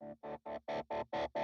Thank you.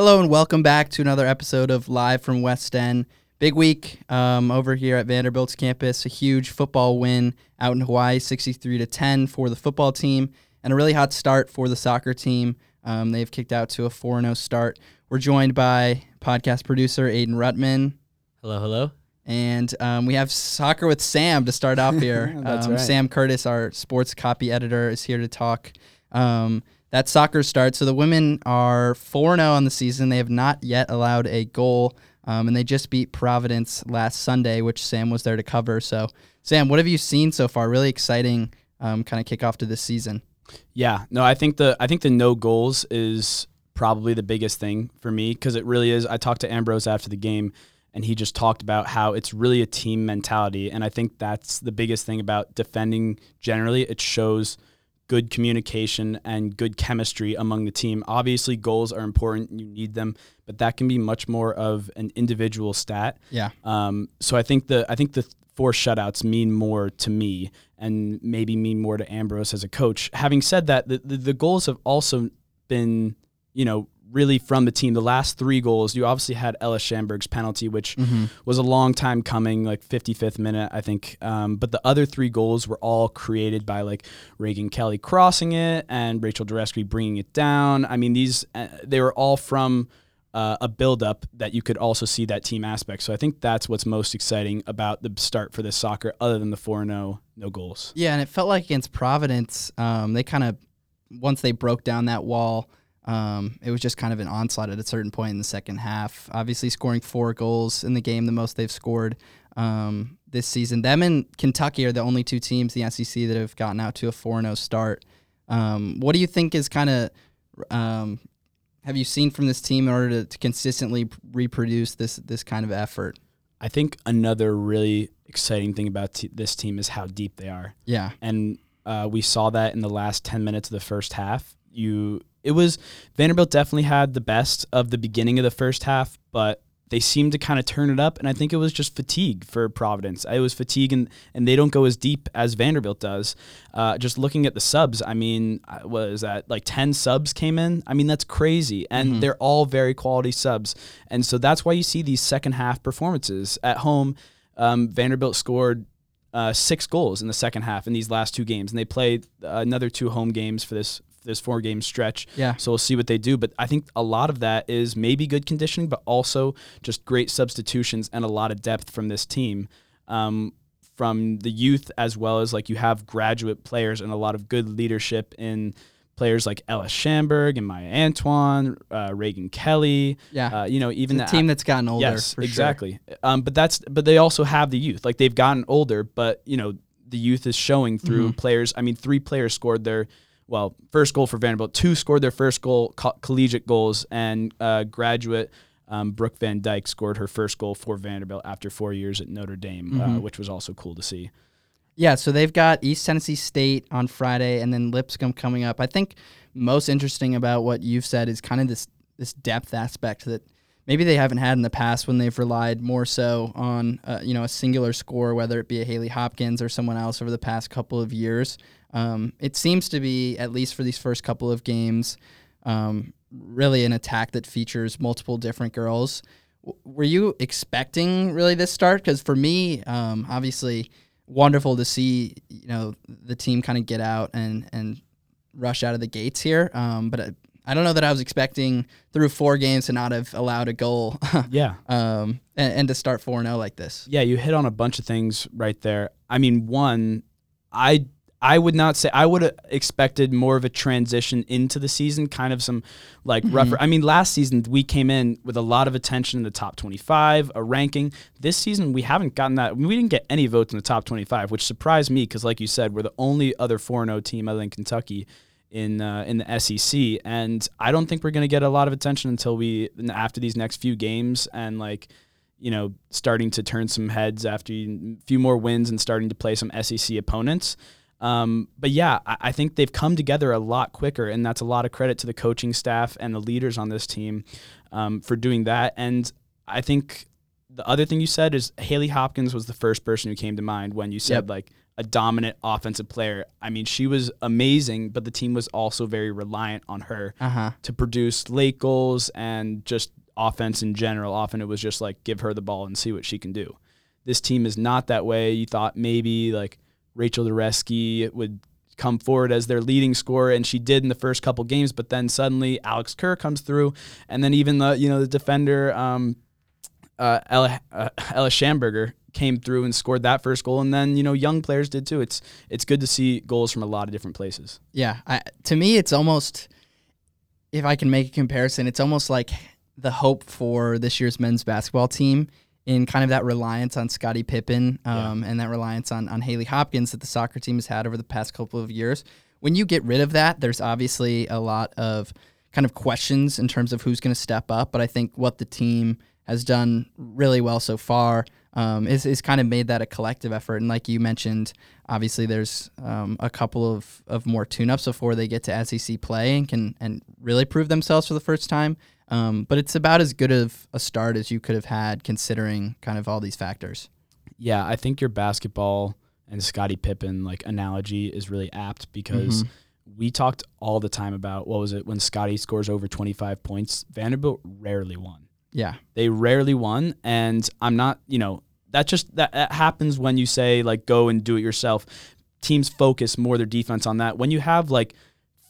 Hello and welcome back to another episode of Live from West End. Big week um, over here at Vanderbilt's campus. A huge football win out in Hawaii, 63 to 10 for the football team, and a really hot start for the soccer team. Um, they've kicked out to a 4 0 start. We're joined by podcast producer Aiden Rutman, Hello, hello. and um, we have soccer with Sam to start off here. That's um, right. Sam Curtis, our sports copy editor, is here to talk. Um, that soccer start. So the women are 4 0 on the season. They have not yet allowed a goal, um, and they just beat Providence last Sunday, which Sam was there to cover. So, Sam, what have you seen so far? Really exciting um, kind of kickoff to this season. Yeah, no, I think the I think the no goals is probably the biggest thing for me because it really is. I talked to Ambrose after the game, and he just talked about how it's really a team mentality, and I think that's the biggest thing about defending. Generally, it shows good communication and good chemistry among the team. Obviously, goals are important; you need them, but that can be much more of an individual stat. Yeah. Um, so I think the I think the four shutouts mean more to me and maybe mean more to Ambrose as a coach. Having said that, the, the, the goals have also been, you know, really from the team. The last three goals, you obviously had Ellis Schamberg's penalty, which was a long time coming, like 55th minute, I think. Um, but the other three goals were all created by like Reagan Kelly crossing it and Rachel Dureski bringing it down. I mean, these uh, they were all from uh, a buildup that you could also see that team aspect. So I think that's what's most exciting about the start for this soccer, other than the 4 0, no goals. Yeah, and it felt like against Providence, um, they kind of once they broke down that wall, um, it was just kind of an onslaught at a certain point in the second half. Obviously, scoring four goals in the game, the most they've scored um, this season. Them and Kentucky are the only two teams in the SEC that have gotten out to a four 0 start. Um, what do you think is kind of um, have you seen from this team in order to, to consistently reproduce this this kind of effort? I think another really exciting thing about t- this team is how deep they are. Yeah, and uh, we saw that in the last 10 minutes of the first half. You, it was Vanderbilt definitely had the best of the beginning of the first half, but they seemed to kind of turn it up, and I think it was just fatigue for Providence. It was fatigue, and, and they don't go as deep as Vanderbilt does. Uh, just looking at the subs, I mean, was that like ten subs came in? I mean, that's crazy, and they're all very quality subs, and so that's why you see these second half performances at home. Um, Vanderbilt scored uh, six goals in the second half in these last two games, and they play another two home games for this this four game stretch. Yeah. So we'll see what they do, but I think a lot of that is maybe good conditioning, but also just great substitutions and a lot of depth from this team. Um, from the youth as well as like you have graduate players and a lot of good leadership in players like Ellis Schamberg and Maya Antoine, uh, Reagan Kelly. yeah. Uh, you know, even the team that's gotten older. Yes, for sure. exactly. Um, but that's but they also have the youth. Like they've gotten older, but you know the youth is showing through Mm-hmm. players. I mean, three players scored their well first goal for Vanderbilt. Two scored their first goal, co- collegiate goals, and uh, graduate. Um, Brooke Van Dyke scored her first goal for Vanderbilt after four years at Notre Dame, uh, Mm-hmm. which was also cool to see. Yeah, so they've got East Tennessee State on Friday and then Lipscomb coming up. I think most interesting about what you've said is kind of this this depth aspect that maybe they haven't had in the past when they've relied more so on uh, you know a singular score, whether it be a Haley Hopkins or someone else over the past couple of years. Um, it seems to be at least for these first couple of games, um, really an attack that features multiple different girls. W- Were you expecting really this start? Because for me, um, obviously, wonderful to see you know the team kind of get out and and rush out of the gates here. Um, but I, I don't know that I was expecting through four games to not have allowed a goal. Yeah. um, and, and to start four zero like this. Yeah, you hit on a bunch of things right there. I mean, one, I I would not say I would have expected more of a transition into the season, kind of some like rougher. I mean, last season we came in with a lot of attention in the top 25, a ranking. This season we haven't gotten that. We didn't get any votes in the top 25, which surprised me because, like you said, we're the only other 4-0 team other than Kentucky in uh, in the SEC, and I don't think we're going to get a lot of attention until we after these next few games and like you know starting to turn some heads after a few more wins and starting to play some SEC opponents. Um, but yeah, I, I, think they've come together a lot quicker, and that's a lot of credit to the coaching staff and the leaders on this team um, for doing that. And I think the other thing you said is Haley Hopkins was the first person who came to mind when you said yep. like a dominant offensive player. I mean, she was amazing, but the team was also very reliant on her uh-huh. to produce late goals and just offense in general. Often it was just like give her the ball and see what she can do. This team is not that way. You thought maybe like Rachel Doreski would come forward as their leading scorer, and she did in the first couple games. But then suddenly Alex Kerr comes through, and then even the you know the defender um, uh, Ella, uh, Ella Shamburger came through and scored that first goal, and then you know young players did too. It's it's good to see goals from a lot of different places. Yeah, I, to me, it's almost if I can make a comparison, it's almost like the hope for this year's men's basketball team in kind of that reliance on Scottie Pippen um, yeah. and that reliance on, on Haley Hopkins that the soccer team has had over the past couple of years. When you get rid of that, there's obviously a lot of kind of questions in terms of who's going to step up. But I think what the team has done really well so far um, is, is kind of made that a collective effort. And like you mentioned, obviously there's um, a couple of, of more tune-ups before they get to SEC play and can and really prove themselves for the first time. Um, but it's about as good of a start as you could have had considering kind of all these factors. Yeah, I think your basketball and Scottie Pippen like analogy is really apt because mm-hmm. we talked all the time about what was it when Scottie scores over 25 points, Vanderbilt rarely won. Yeah. They rarely won and I'm not, you know, that just that, that happens when you say like go and do it yourself. Teams focus more their defense on that. When you have like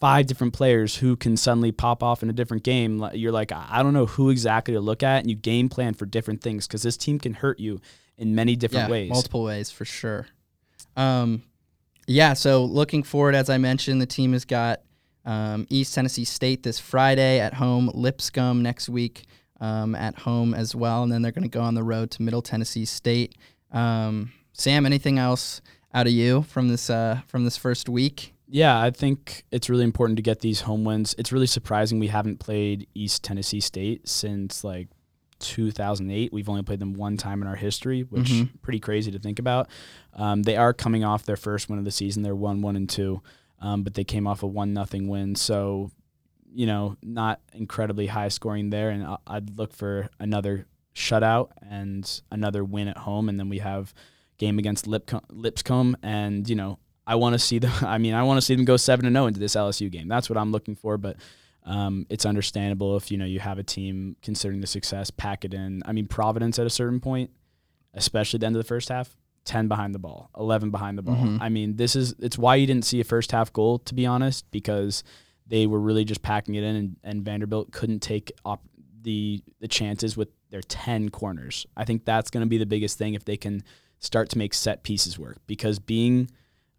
five different players who can suddenly pop off in a different game, you're like, I don't know who exactly to look at, and you game plan for different things because this team can hurt you in many different yeah, ways. Multiple ways for sure. Um, yeah, so looking forward, as I mentioned, the team has got um, East Tennessee State this Friday at home, Lipscomb next week um, at home as well, and then they're going to go on the road to Middle Tennessee State. Um, Sam, anything else out of you from this uh, from this first week? Yeah, I think it's really important to get these home wins. It's really surprising we haven't played East Tennessee State since like 2008. We've only played them one time in our history, which mm-hmm. pretty crazy to think about. Um, they are coming off their first win of the season. They're one, one, and two, um, but they came off a one nothing win. So, you know, not incredibly high scoring there. And I'd look for another shutout and another win at home, and then we have game against Lipscomb, and you know I want to see them. I mean, I want to see them go seven and zero oh into this LSU game. That's what I'm looking for. But um, it's understandable if you know you have a team considering the success, pack it in. I mean, Providence at a certain point, especially the end of the first half, ten behind the ball, eleven behind the ball. Mm-hmm. I mean, this is it's why you didn't see a first half goal to be honest, because they were really just packing it in, and, and Vanderbilt couldn't take op- the the chances with their ten corners. I think that's going to be the biggest thing if they can start to make set pieces work because being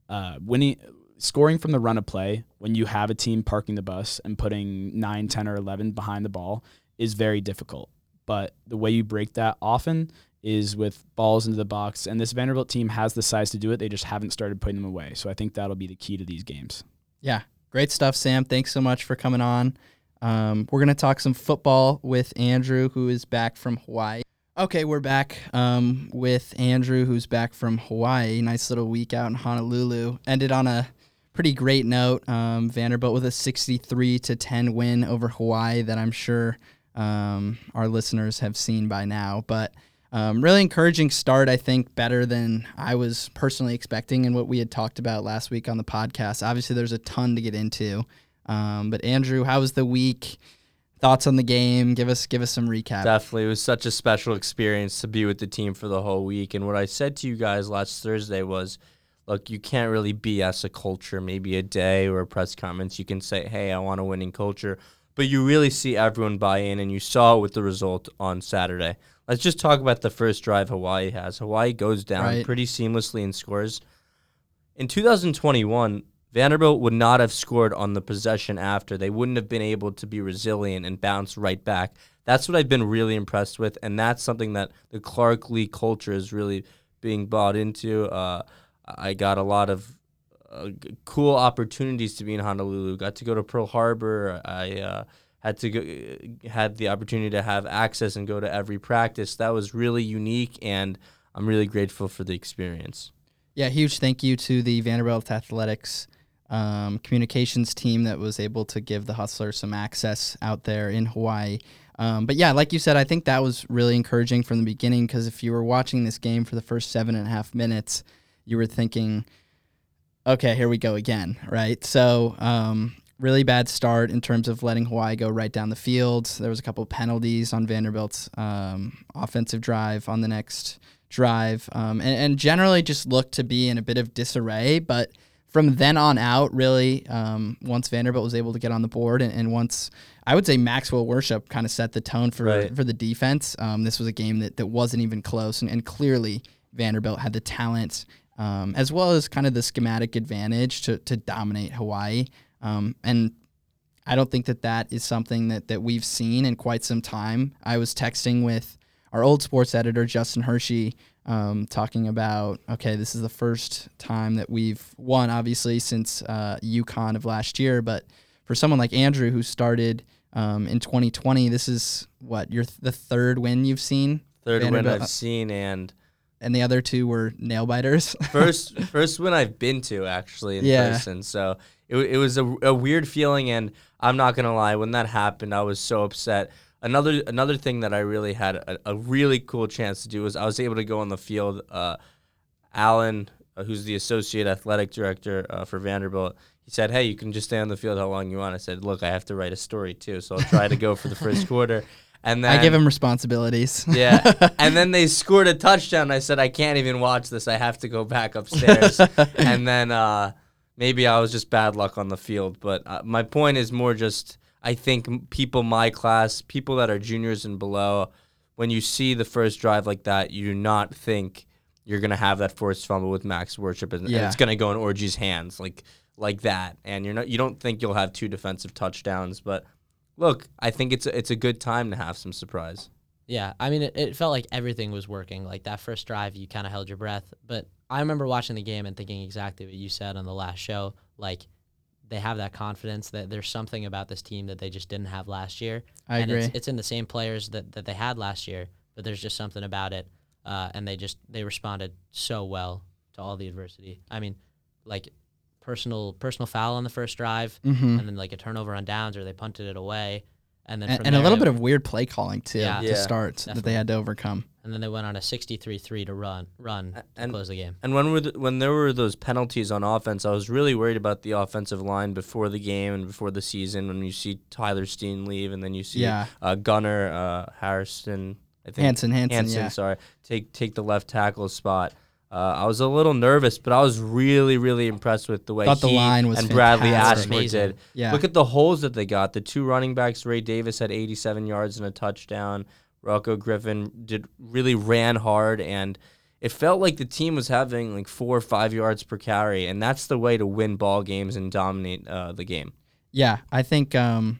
uh, winning scoring from the run of play when you have a team parking the bus and putting 9 10 or 11 behind the ball is very difficult. But the way you break that often is with balls into the box and this vanderbilt team has the size to do it. They just haven't started putting them away. So i think that'll be the key to these games. Yeah great stuff sam thanks so much for coming on um, we're going to talk some football with andrew who is back from hawaii Okay, we're back um, with Andrew, who's back from Hawaii. Nice little week out in Honolulu. Ended on a pretty great note. Um, Vanderbilt with a 63 to 10 win over Hawaii that I'm sure um, our listeners have seen by now. But um, really encouraging start, I think, better than I was personally expecting and what we had talked about last week on the podcast. Obviously, there's a ton to get into. Um, but Andrew, how was the week? thoughts on the game. Give us give us some recap. Definitely, it was such a special experience to be with the team for the whole week. And what I said to you guys last Thursday was, look, you can't really BS a culture. Maybe a day or a press conference, you can say, "Hey, I want a winning culture," but you really see everyone buy in, and you saw it with the result on Saturday. Let's just talk about the first drive Hawaii has. Hawaii goes down right. pretty seamlessly and scores in 2021, Vanderbilt would not have scored on the possession after. They wouldn't have been able to be resilient and bounce right back. That's what I've been really impressed with, and that's something that the Clark Lea culture is really being bought into. Uh, I got a lot of uh, g- cool opportunities to be in Honolulu. Got to go to Pearl Harbor. I uh, had to go, had the opportunity to have access and go to every practice. That was really unique, and I'm really grateful for the experience. Yeah, huge thank you to the Vanderbilt Athletics um, communications team that was able to give the Hustlers some access out there in Hawaii. Um, but yeah, like you said, I think that was really encouraging from the beginning because if you were watching this game for the first seven and a half minutes, you were thinking, okay, here we go again, right? So, um, really bad start in terms of letting Hawaii go right down the field. There was a couple of penalties on Vanderbilt's um, offensive drive on the next drive, um, and, and generally just looked to be in a bit of disarray. But from then on out, really, um, once Vanderbilt was able to get on the board, and, and once I would say Maxwell Worship kind of set the tone for Right. for the defense. Um, this was a game that, that wasn't even close, and, and clearly Vanderbilt had the talent um, as well as kind of the schematic advantage to to dominate Hawaii. Um, and I don't think that that is something that, that we've seen in quite some time. I was texting with our old sports editor, Justin Hershey, um, talking about, okay, this is the first time that we've won, obviously, since uh, UConn of last year. But for someone like Andrew, who started um, in 2020, this is what, your th- the third win you've seen? Third win I've seen, and And the other two were nail biters. first first win I've been to actually in Yeah. person. So it, it was a, a weird feeling, and I'm not gonna lie, when that happened, I was so upset. Another another thing that I really had a, a really cool chance to do was I was able to go on the field. Uh, Alan, uh, who's the associate athletic director uh, for Vanderbilt, he said, "Hey, you can just stay on the field how long you want." I said, "Look, I have to write a story too, so I'll try to go for the first quarter." And then I give him responsibilities. yeah. And then they scored a touchdown. I said, I can't even watch this. I have to go back upstairs. and then uh, maybe I was just bad luck on the field. But uh, my point is more just I think people my class, people that are juniors and below, when you see the first drive like that, you do not think you're going to have that forced fumble with Max Worship and, and Yeah. it's going to go in Orji's hands like like that. And you're not you don't think you'll have two defensive touchdowns, but look, I think it's a, it's a good time to have some surprise. Yeah, I mean, it, it felt like everything was working. Like that first drive, you kind of held your breath. But I remember watching the game and thinking exactly what you said on the last show. Like they have that confidence that there's something about this team that they just didn't have last year. I and agree. It's, it's in the same players that, that they had last year, but there's just something about it. Uh, and they just they responded so well to all the adversity. I mean, like personal personal foul on the first drive, hmm and then like a turnover on downs, or they punted it away, and then And, from and a little bit of weird play calling too Yeah. to Yeah. start that they had to overcome. and then they went on a 63-3 to run run to and- close the game. And when were the, when there were those penalties on offense, I was really worried about the offensive line before the game and before the season. When you see Tyler Steen leave, and then you see Yeah. uh, Gunnar uh, Harrison, I think Hansen, Hansen, Hansen, yeah. sorry, take take the left tackle spot. Uh, I was a little nervous, but I was really, really impressed with the way Thought the he line was and Bradley fantastic. Ashford Amazing. did. Yeah. Look at the holes that they got. The two running backs, Ray Davis had 87 yards and a touchdown. Rocko Griffin did really ran hard, and it felt like the team was having like four or five yards per carry, and that's the way to win ball games and dominate uh, the game. Yeah, I think um,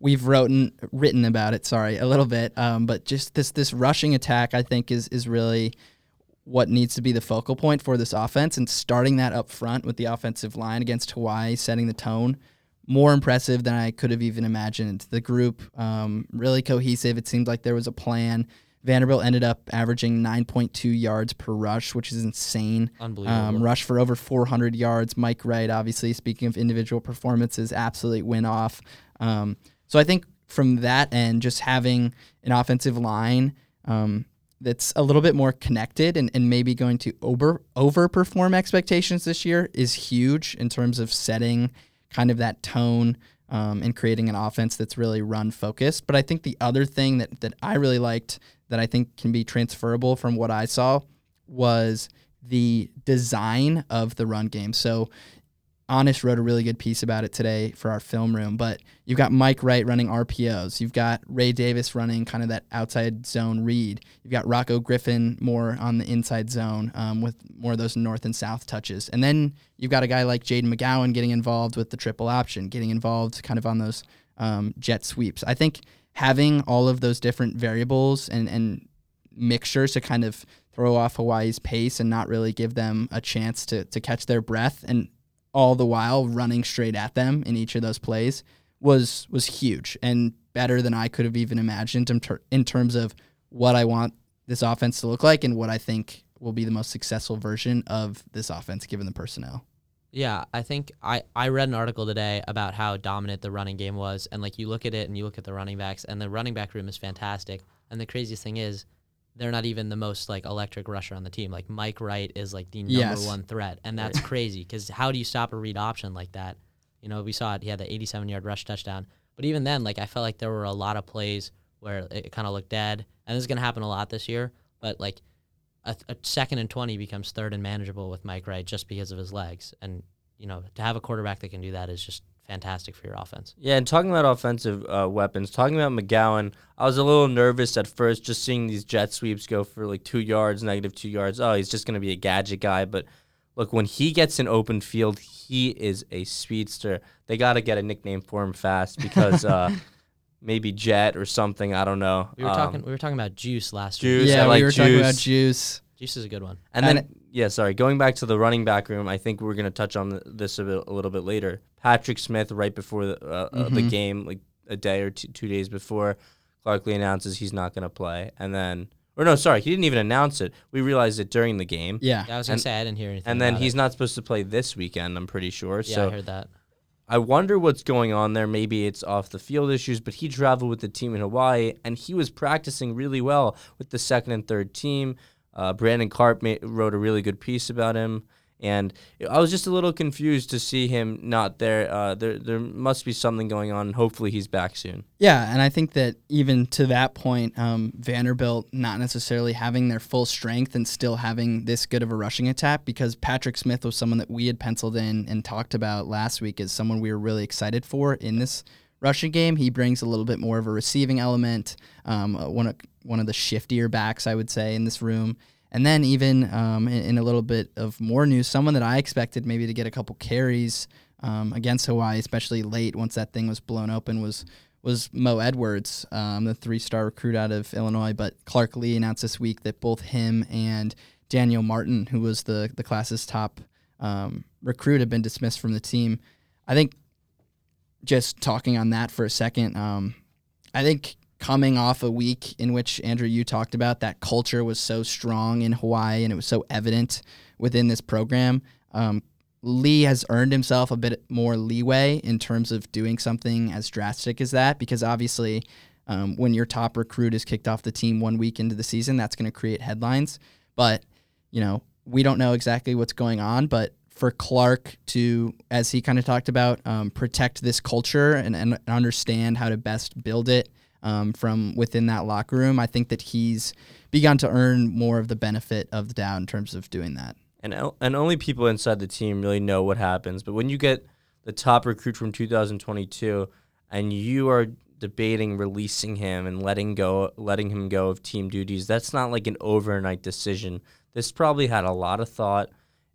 we've written written about it. Sorry, a little bit, um, but just this this rushing attack, I think, is is really what needs to be the focal point for this offense, and starting that up front with the offensive line against Hawaii, setting the tone. More impressive than I could have even imagined. The group um, really cohesive. It seemed like there was a plan. Vanderbilt ended up averaging 9.2 yards per rush, which is insane. Unbelievable. Um, rush for over 400 yards. Mike Wright, obviously, speaking of individual performances, absolutely went off. Um, so I think from that end, just having an offensive line um, that's a little bit more connected and, and maybe going to over overperform expectations this year is huge in terms of setting kind of that tone um, and creating an offense that's really run focused. But I think the other thing that that I really liked that I think can be transferable from what I saw was the design of the run game. So Honest wrote a really good piece about it today for our film room. But you've got Mike Wright running RPOs. You've got Ray Davis running kind of that outside zone read. You've got Rocko Griffin more on the inside zone um, with more of those north and south touches. And then you've got a guy like Jayden McGowan getting involved with the triple option, getting involved kind of on those um, jet sweeps. I think having all of those different variables and, and mixtures to kind of throw off Hawaii's pace and not really give them a chance to, to catch their breath and all the while running straight at them in each of those plays was was huge and better than I could have even imagined in, ter- in terms of what I want this offense to look like and what I think will be the most successful version of this offense given the personnel. Yeah, I think I, I read an article today about how dominant the running game was. And like you look at it and you look at the running backs, and the running back room is fantastic. And the craziest thing is, they're not even the most like electric rusher on the team. Like Mike Wright is like the number Yes. one threat, and that's crazy because how do you stop a read option like that? You know, we saw it. He had the 87 yard rush touchdown, but even then, like I felt like there were a lot of plays where it kind of looked dead, and this is gonna happen a lot this year. But like a, a second and 20 becomes third and manageable with Mike Wright just because of his legs, and you know to have a quarterback that can do that is just fantastic for your offense. Yeah, and talking about offensive uh, weapons, talking about McGowan, I was a little nervous at first just seeing these jet sweeps go for like two yards, negative two yards. Oh, he's just going to be a gadget guy. But look, when he gets an open field, he is a speedster. They got to get a nickname for him fast because uh, maybe Jet or something. I don't know. We were Um, talking we were talking about Juice last Juice, week. I yeah, like we were talking about Juice. Juice. Juice is a good one. And, And- then, yeah, sorry. Going back to the running back room, I think we're going to touch on this a, bit, a little bit later. Patrick Smith, right before the, uh, uh, the Mhm. game, like a day or two, two days before, Clark Lea announces he's not going to play. And then, or no, sorry, he didn't even announce it. We realized it during the game. Yeah. Yeah, I was gonna say I didn't hear anything. And then about he's it. not supposed to play this weekend, I'm pretty sure. Yeah, so I heard that. I wonder what's going on there. Maybe it's off the field issues, but he traveled with the team in Hawaii and he was practicing really well with the second and third team. Uh, Brandon Karp ma- wrote a really good piece about him, and I was just a little confused to see him not there. Uh, there, there must be something going on. Hopefully, he's back soon. Yeah, and I think that even to that point, um, Vanderbilt not necessarily having their full strength and still having this good of a rushing attack because Patrick Smith was someone that we had penciled in and talked about last week as someone we were really excited for in this rushing game. He brings a little bit more of a receiving element, um, uh, one of one of the shiftier backs I would say in this room. And then even um, in, in a little bit of more news, someone that I expected maybe to get a couple carries um, against Hawaii, especially late once that thing was blown open, was was Mo Edwards, um, the three-star recruit out of Illinois. But Clark Lea announced this week that both him and Daniel Martin, who was the the class's top um, recruit, have been dismissed from the team. I think just talking on that for a second, um, I think coming off a week in which Andrew you talked about that culture was so strong in Hawaii and it was so evident within this program. Um, Lea has earned himself a bit more leeway in terms of doing something as drastic as that because obviously um, when your top recruit is kicked off the team one week into the season, that's going to create headlines. But, you know, we don't know exactly what's going on, but for Clark to, as he kind of talked about, um, protect this culture and, and understand how to best build it um, from within that locker room, I think that he's begun to earn more of the benefit of the doubt in terms of doing that. and and only people inside the team really know what happens. But when you get the top recruit from 2022 and you are debating releasing him and letting go letting him go of team duties, that's not like an overnight decision. This probably had a lot of thought.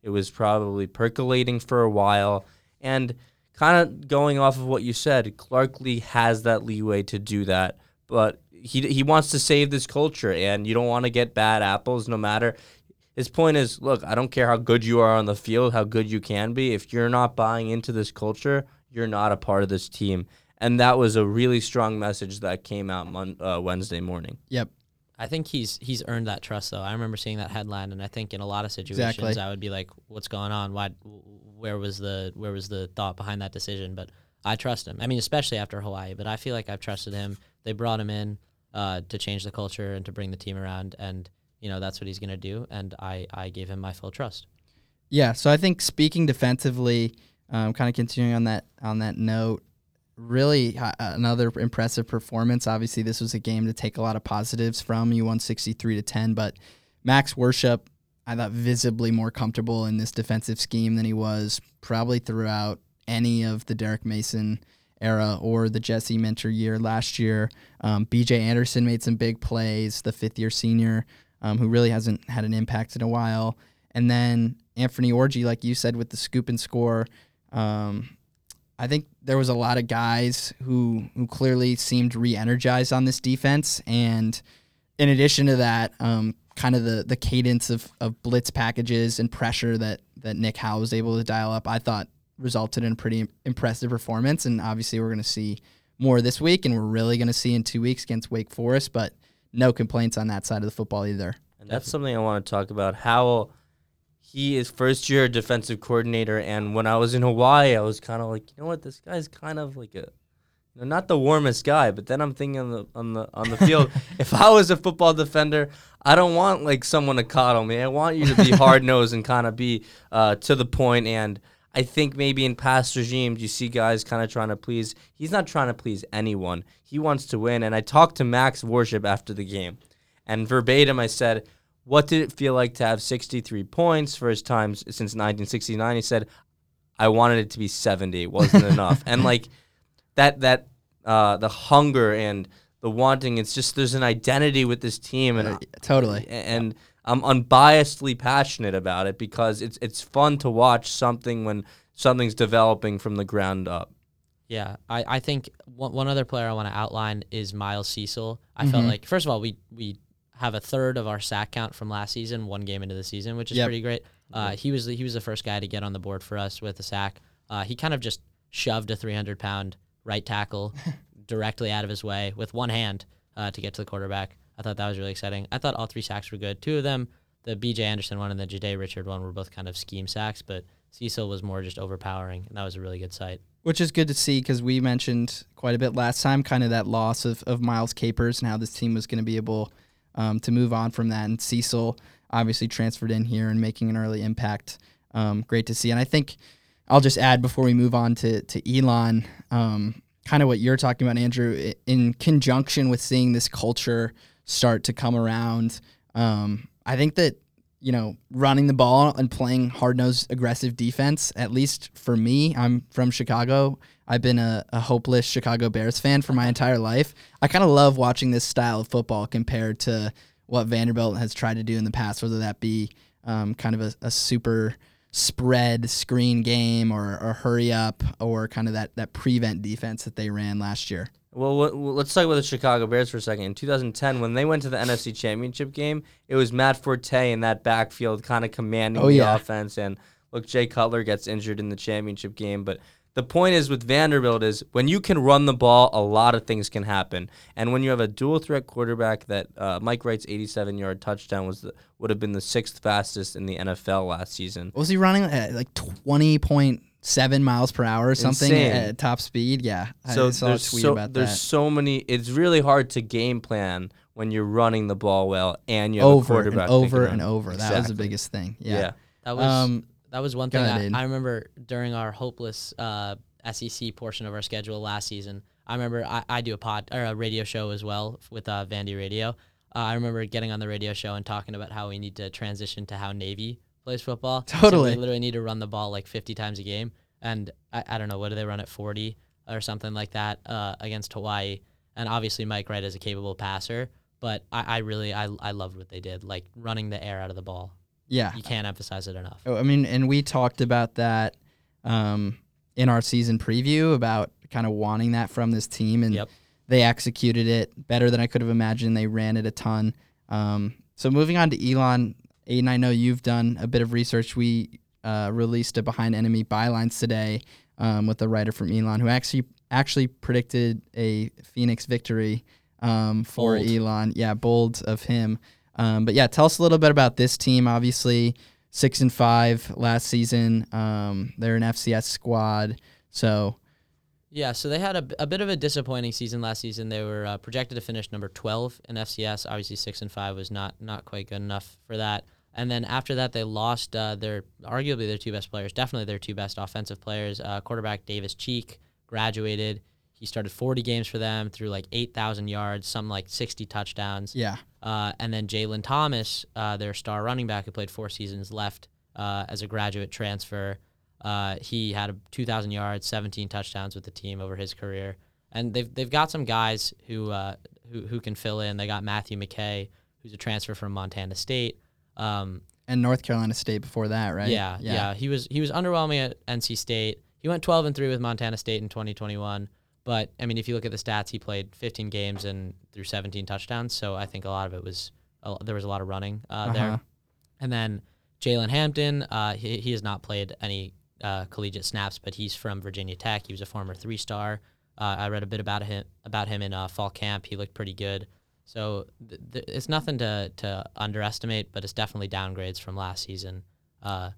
It was probably percolating for a while and kind of going off of what you said, Clark Lea has that leeway to do that, but he he wants to save this culture and you don't want to get bad apples no matter his point is look, I don't care how good you are on the field, how good you can be. If you're not buying into this culture, you're not a part of this team. And that was a really strong message that came out mon- uh, Wednesday morning. Yep. I think he's he's earned that trust though. I remember seeing that headline, and I think in a lot of situations Exactly. I would be like, "What's going on? Why? Where was the where was the thought behind that decision?" But I trust him. I mean, especially after Hawaii. But I feel like I've trusted him. They brought him in uh, to change the culture and to bring the team around, and you know that's what he's gonna do. And I I gave him my full trust. Yeah, so I think speaking defensively, um, kind of continuing on that on that note, really uh, another impressive performance. Obviously, this was a game to take a lot of positives from. You won sixty three to ten, but Max Worship I thought visibly more comfortable in this defensive scheme than he was probably throughout any of the Derek Mason era or the Jesse Minter year last year. Um, BJ Anderson made some big plays, the fifth year senior, um, who really hasn't had an impact in a while. And then Anfernee Orji, like you said, with the scoop and score. Um, I think there was a lot of guys who who clearly seemed re-energized on this defense, and in addition to that, um, kind of the the cadence of, of blitz packages and pressure that that Nick Howell was able to dial up, I thought resulted in a pretty impressive performance. And obviously, we're going to see more this week, and we're really going to see in two weeks against Wake Forest. But no complaints on that side of the football either. And that's something I want to talk about. How he is first year defensive coordinator, and when I was in Hawaii, I was kind of like, you know what, this guy's kind of like a, you know, not the warmest guy. But then I'm thinking on the on the on the field, if I was a football defender, I don't want like someone to coddle me. I want you to be hard nosed and kind of be uh, to the point. And I think maybe in past regimes, you see guys kind of trying to please. He's not trying to please anyone. He wants to win. And I talked to Max Worship after the game, and verbatim, I said what did it feel like to have 63 points first time since 1969 he said i wanted it to be 70 it wasn't enough and like that that uh, the hunger and the wanting it's just there's an identity with this team and Uh, totally. and i'm unbiasedly passionate about it because it's it's fun to watch something when something's developing from the ground up Yeah, I, I think one, one other player I want to outline is Miles Cecil. I felt Mhm. like first of all we we have a third of our sack count from last season, one game into the season, which is Yep. pretty great. Uh, he was the, he was the first guy to get on the board for us with a sack. Uh, he kind of just shoved a 300 pound right tackle directly out of his way with one hand uh, to get to the quarterback. I thought that was really exciting. I thought all three sacks were good. Two of them, the B.J. Anderson one and the Jade Richard one, were both kind of scheme sacks, but Cecil was more just overpowering, and that was a really good sight. Which is good to see because we mentioned quite a bit last time, kind of that loss of, of Miles Capers and how this team was going to be able um, to move on from that. And Cecil obviously transferred in here and making an early impact. Um, great to see. And I think I'll just add before we move on to, to Elon, um, kind of what you're talking about, Andrew, in conjunction with seeing this culture start to come around. Um, I think that you know, running the ball and playing hard nosed, aggressive defense, at least for me, I'm from Chicago. I've been a, a hopeless Chicago Bears fan for my entire life. I kind of love watching this style of football compared to what Vanderbilt has tried to do in the past, whether that be um, kind of a, a super spread screen game or, or hurry up or kind of that, that prevent defense that they ran last year. Well, let's talk about the Chicago Bears for a second. In 2010, when they went to the NFC Championship game, it was Matt Forte in that backfield kind of commanding Oh, the yeah. offense. And look, Jay Cutler gets injured in the championship game. But the point is with Vanderbilt is when you can run the ball, a lot of things can happen. And when you have a dual threat quarterback that uh, Mike Wright's 87 yard touchdown was the, would have been the sixth fastest in the NFL last season. What was he running at like 20.7 miles per hour or something Insane. at top speed? Yeah. So I saw a there's tweet so about there's that. There's so many. It's really hard to game plan when you're running the ball well and you have a over and over and around. over. That was the biggest thing. Yeah. Yeah. That was Um, that was one thing ahead, I, I remember during our hopeless uh, SEC portion of our schedule last season. I remember I, I do a pod or a radio show as well with uh, Vandy Radio. Uh, I remember getting on the radio show and talking about how we need to transition to how Navy plays football. So Totally. we literally need to run the ball like 50 times a game, and I, I don't know what do they run at 40 or something like that uh, against Hawaii. And obviously Mike Wright is a capable passer, but I, I really I, I loved what they did, like running the air out of the ball. Yeah. You can't emphasize it enough. Oh, I mean, and we talked about that um, in our season preview about kind of wanting that from this team, and Yep. they executed it better than I could have imagined. They ran it a ton. Um, so moving on to Elon, Aiden, I know you've done a bit of research. We uh, released a behind enemy bylines today um, with a writer from Elon who actually actually predicted a Phoenix victory um, for Bold. Elon. Yeah, bold of him. Um, but yeah, tell us a little bit about this team. Obviously, six and five last season. Um, they're an FCS squad. So Yeah, so they had a, a bit of a disappointing season last season. They were uh, projected to finish number 12 in FCS. Obviously, six and five was not not quite good enough for that. And then after that, they lost uh, their arguably their two best players, definitely their two best offensive players. Uh, quarterback Davis Cheek graduated. He started 40 games for them, threw like 8,000 yards, some like 60 touchdowns. Yeah. Uh, and then Jalen Thomas, uh, their star running back who played four seasons, left uh, as a graduate transfer. Uh, he had 2,000 yards, 17 touchdowns with the team over his career. And they've, they've got some guys who, uh, who, who can fill in. They got Matthew McKay, who's a transfer from Montana State. Um, And North Carolina State before that, right? yeah, yeah, He was he was underwhelming at NC State. He went 12 and 3 with Montana State in 2021. But I mean, if you look at the stats, he played 15 games and threw 17 touchdowns. So I think a lot of it was uh, there was a lot of running uh, Uh-huh. there. And then Jalen Hampton, uh, he he has not played any uh, collegiate snaps, but he's from Virginia Tech. He was a former three star. Uh, I read a bit about him about him in uh, fall camp. He looked pretty good. So th- th- it's nothing to to underestimate, but it's definitely downgrades from last season. Uh,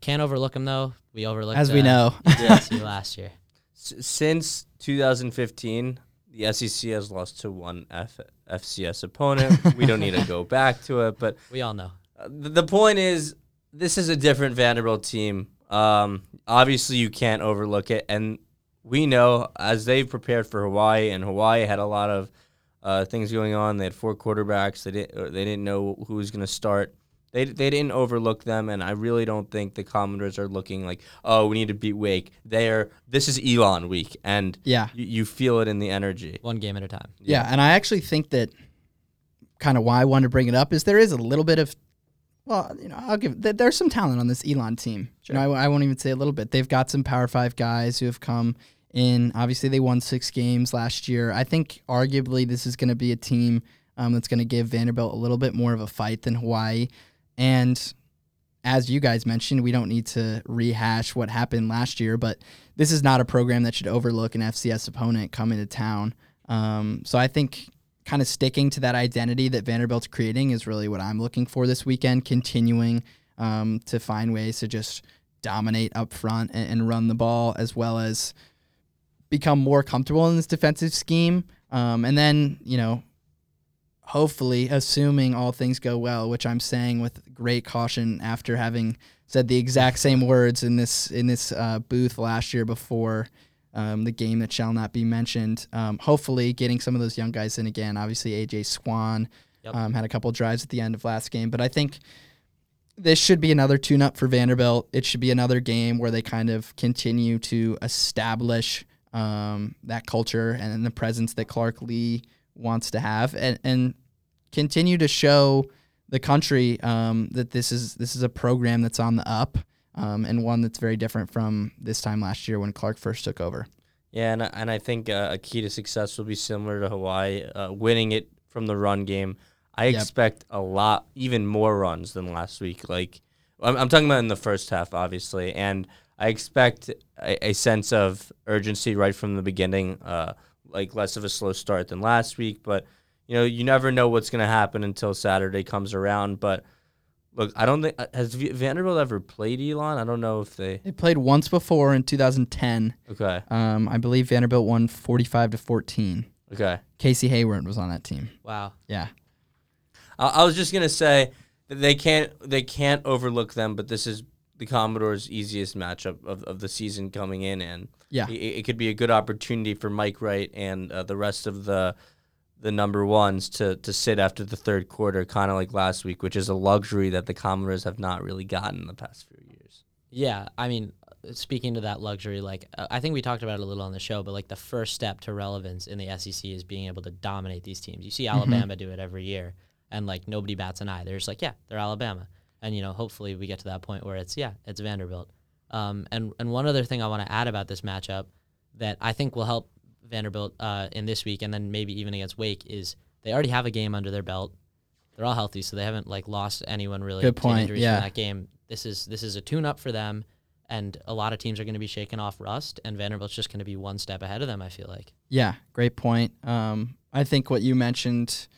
can't overlook them though. We overlooked As we uh, know. USC last year. S- since 2015, the SEC has lost to one F- FCS opponent. we don't need to go back to it, but We all know. uh, th- the point is, this is a different Vanderbilt team. Um, obviously, you can't overlook it, and we know as they've prepared for Hawaii, and Hawaii had a lot of uh, things going on. They had four quarterbacks. They didn't. They didn't know who was going to start. They, they didn't overlook them, and I really don't think the Commodores are looking like, oh, we need to beat Wake. They are. This is Elon week, and Yeah. you, you feel it in the energy. One game at a time. Yeah, and I actually think that kind of why I wanted to bring it up is there is a little bit of, well, you know, I'll give there's some talent on this Elon team. You know, I, I won't even say a little bit. They've got some Power Five guys who have come in. Obviously, they won six games last year. I think arguably this is going to be a team um, that's going to give Vanderbilt a little bit more of a fight than Hawaii. And as you guys mentioned, we don't need to rehash what happened last year, but this is not a program that should overlook an FCS opponent coming to town. Um, so I think kind of sticking to that identity that Vanderbilt's creating is really what I'm looking for this weekend, continuing um, to find ways to just dominate up front and, and run the ball as well as become more comfortable in this defensive scheme. Um, and then, you know, hopefully, assuming all things go well, which I'm saying with great caution after having said the exact same words in this in this uh, booth last year before um, the game that shall not be mentioned. Um, hopefully, getting some of those young guys in again. Obviously, AJ Swann Yep. um, had a couple drives at the end of last game, but I think this should be another tune-up for Vanderbilt. It should be another game where they kind of continue to establish um, that culture and the presence that Clark Lea wants to have, and and continue to show the country um, that this is this is a program that's on the up um, and one that's very different from this time last year when Clark first took over. Yeah, and I- and I think uh, a key to success will be similar to Hawaii, uh, winning it from the run game. I Yep. expect a lot, even more runs than last week. Like I'm, I'm talking about in the first half, obviously, and I expect a, a sense of urgency right from the beginning. Uh, like less of a slow start than last week, but you know you never know what's going to happen until Saturday comes around. But look, I don't think uh, has V- Vanderbilt ever played Elon. I don't know if they. They played once before in 2010. Okay, Um, I believe Vanderbilt won 45 to 14. okay. Casey Hayward was on that team. Wow. Yeah. I, I was just gonna say that they can't they can't overlook them, but this is the Commodores' easiest matchup of, of the season coming in, and Yeah. it, it could be a good opportunity for Mike Wright and uh, the rest of the the number ones to to sit after the third quarter, kind of like last week, which is a luxury that the Commodores have not really gotten in the past few years. Yeah, I mean, speaking to that luxury, like uh, I think we talked about it a little on the show, but like the first step to relevance in the SEC is being able to dominate these teams. You see Alabama do it every year, and like nobody bats an eye. They're just like, yeah, they're Alabama, and you know, hopefully we get to that point where it's yeah, it's Vanderbilt. Um, and and one other thing I want to add about this matchup that I think will help Vanderbilt uh, in this week, and then maybe even against Wake, is they already have a game under their belt. They're all healthy, so they haven't like lost anyone really Good point, injuries yeah. that game. This is this is a tune up for them, and a lot of teams are going to be shaking off rust, and Vanderbilt's just going to be one step ahead of them. I feel like. Yeah, great point. Um, I think what you mentioned,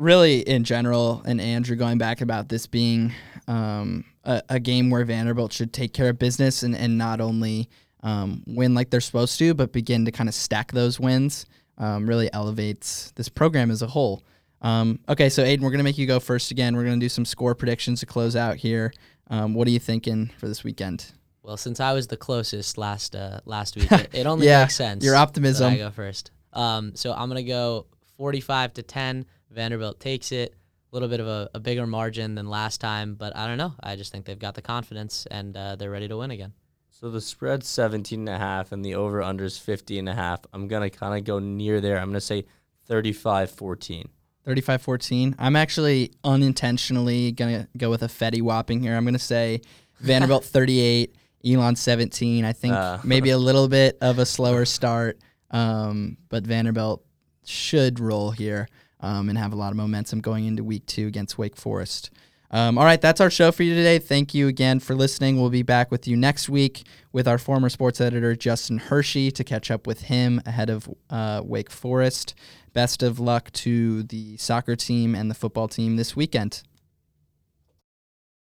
really in general, and Andrew going back about this being um, a, a game where Vanderbilt should take care of business and, and not only um, win like they're supposed to, but begin to kind of stack those wins, um, really elevates this program as a whole. Um, okay, so Aiden, we're going to make you go first again. We're going to do some score predictions to close out here. Um, what are you thinking for this weekend? Well, since I was the closest last uh, last week, it, it only Yeah, makes sense. your optimism. I go first. Um, so I'm gonna go 45 to 10. Vanderbilt takes it. A little bit of a, a bigger margin than last time, but I don't know. I just think they've got the confidence and uh, they're ready to win again. So the spread's 17 and a half and the over under is 50 and a half. I'm going to kind of go near there. I'm going to say 35-14. 35-14. I'm actually unintentionally gonna go with a Fetty whopping here. I'm gonna say Vanderbilt 38, Elon 17. I think Uh. maybe a little bit of a slower start, um, but Vanderbilt should roll here um, and have a lot of momentum going into week two against Wake Forest. Um, all right, that's our show for you today. Thank you again for listening. We'll be back with you next week with our former sports editor, Justin Hershey, to catch up with him ahead of uh, Wake Forest. Best of luck to the soccer team and the football team this weekend.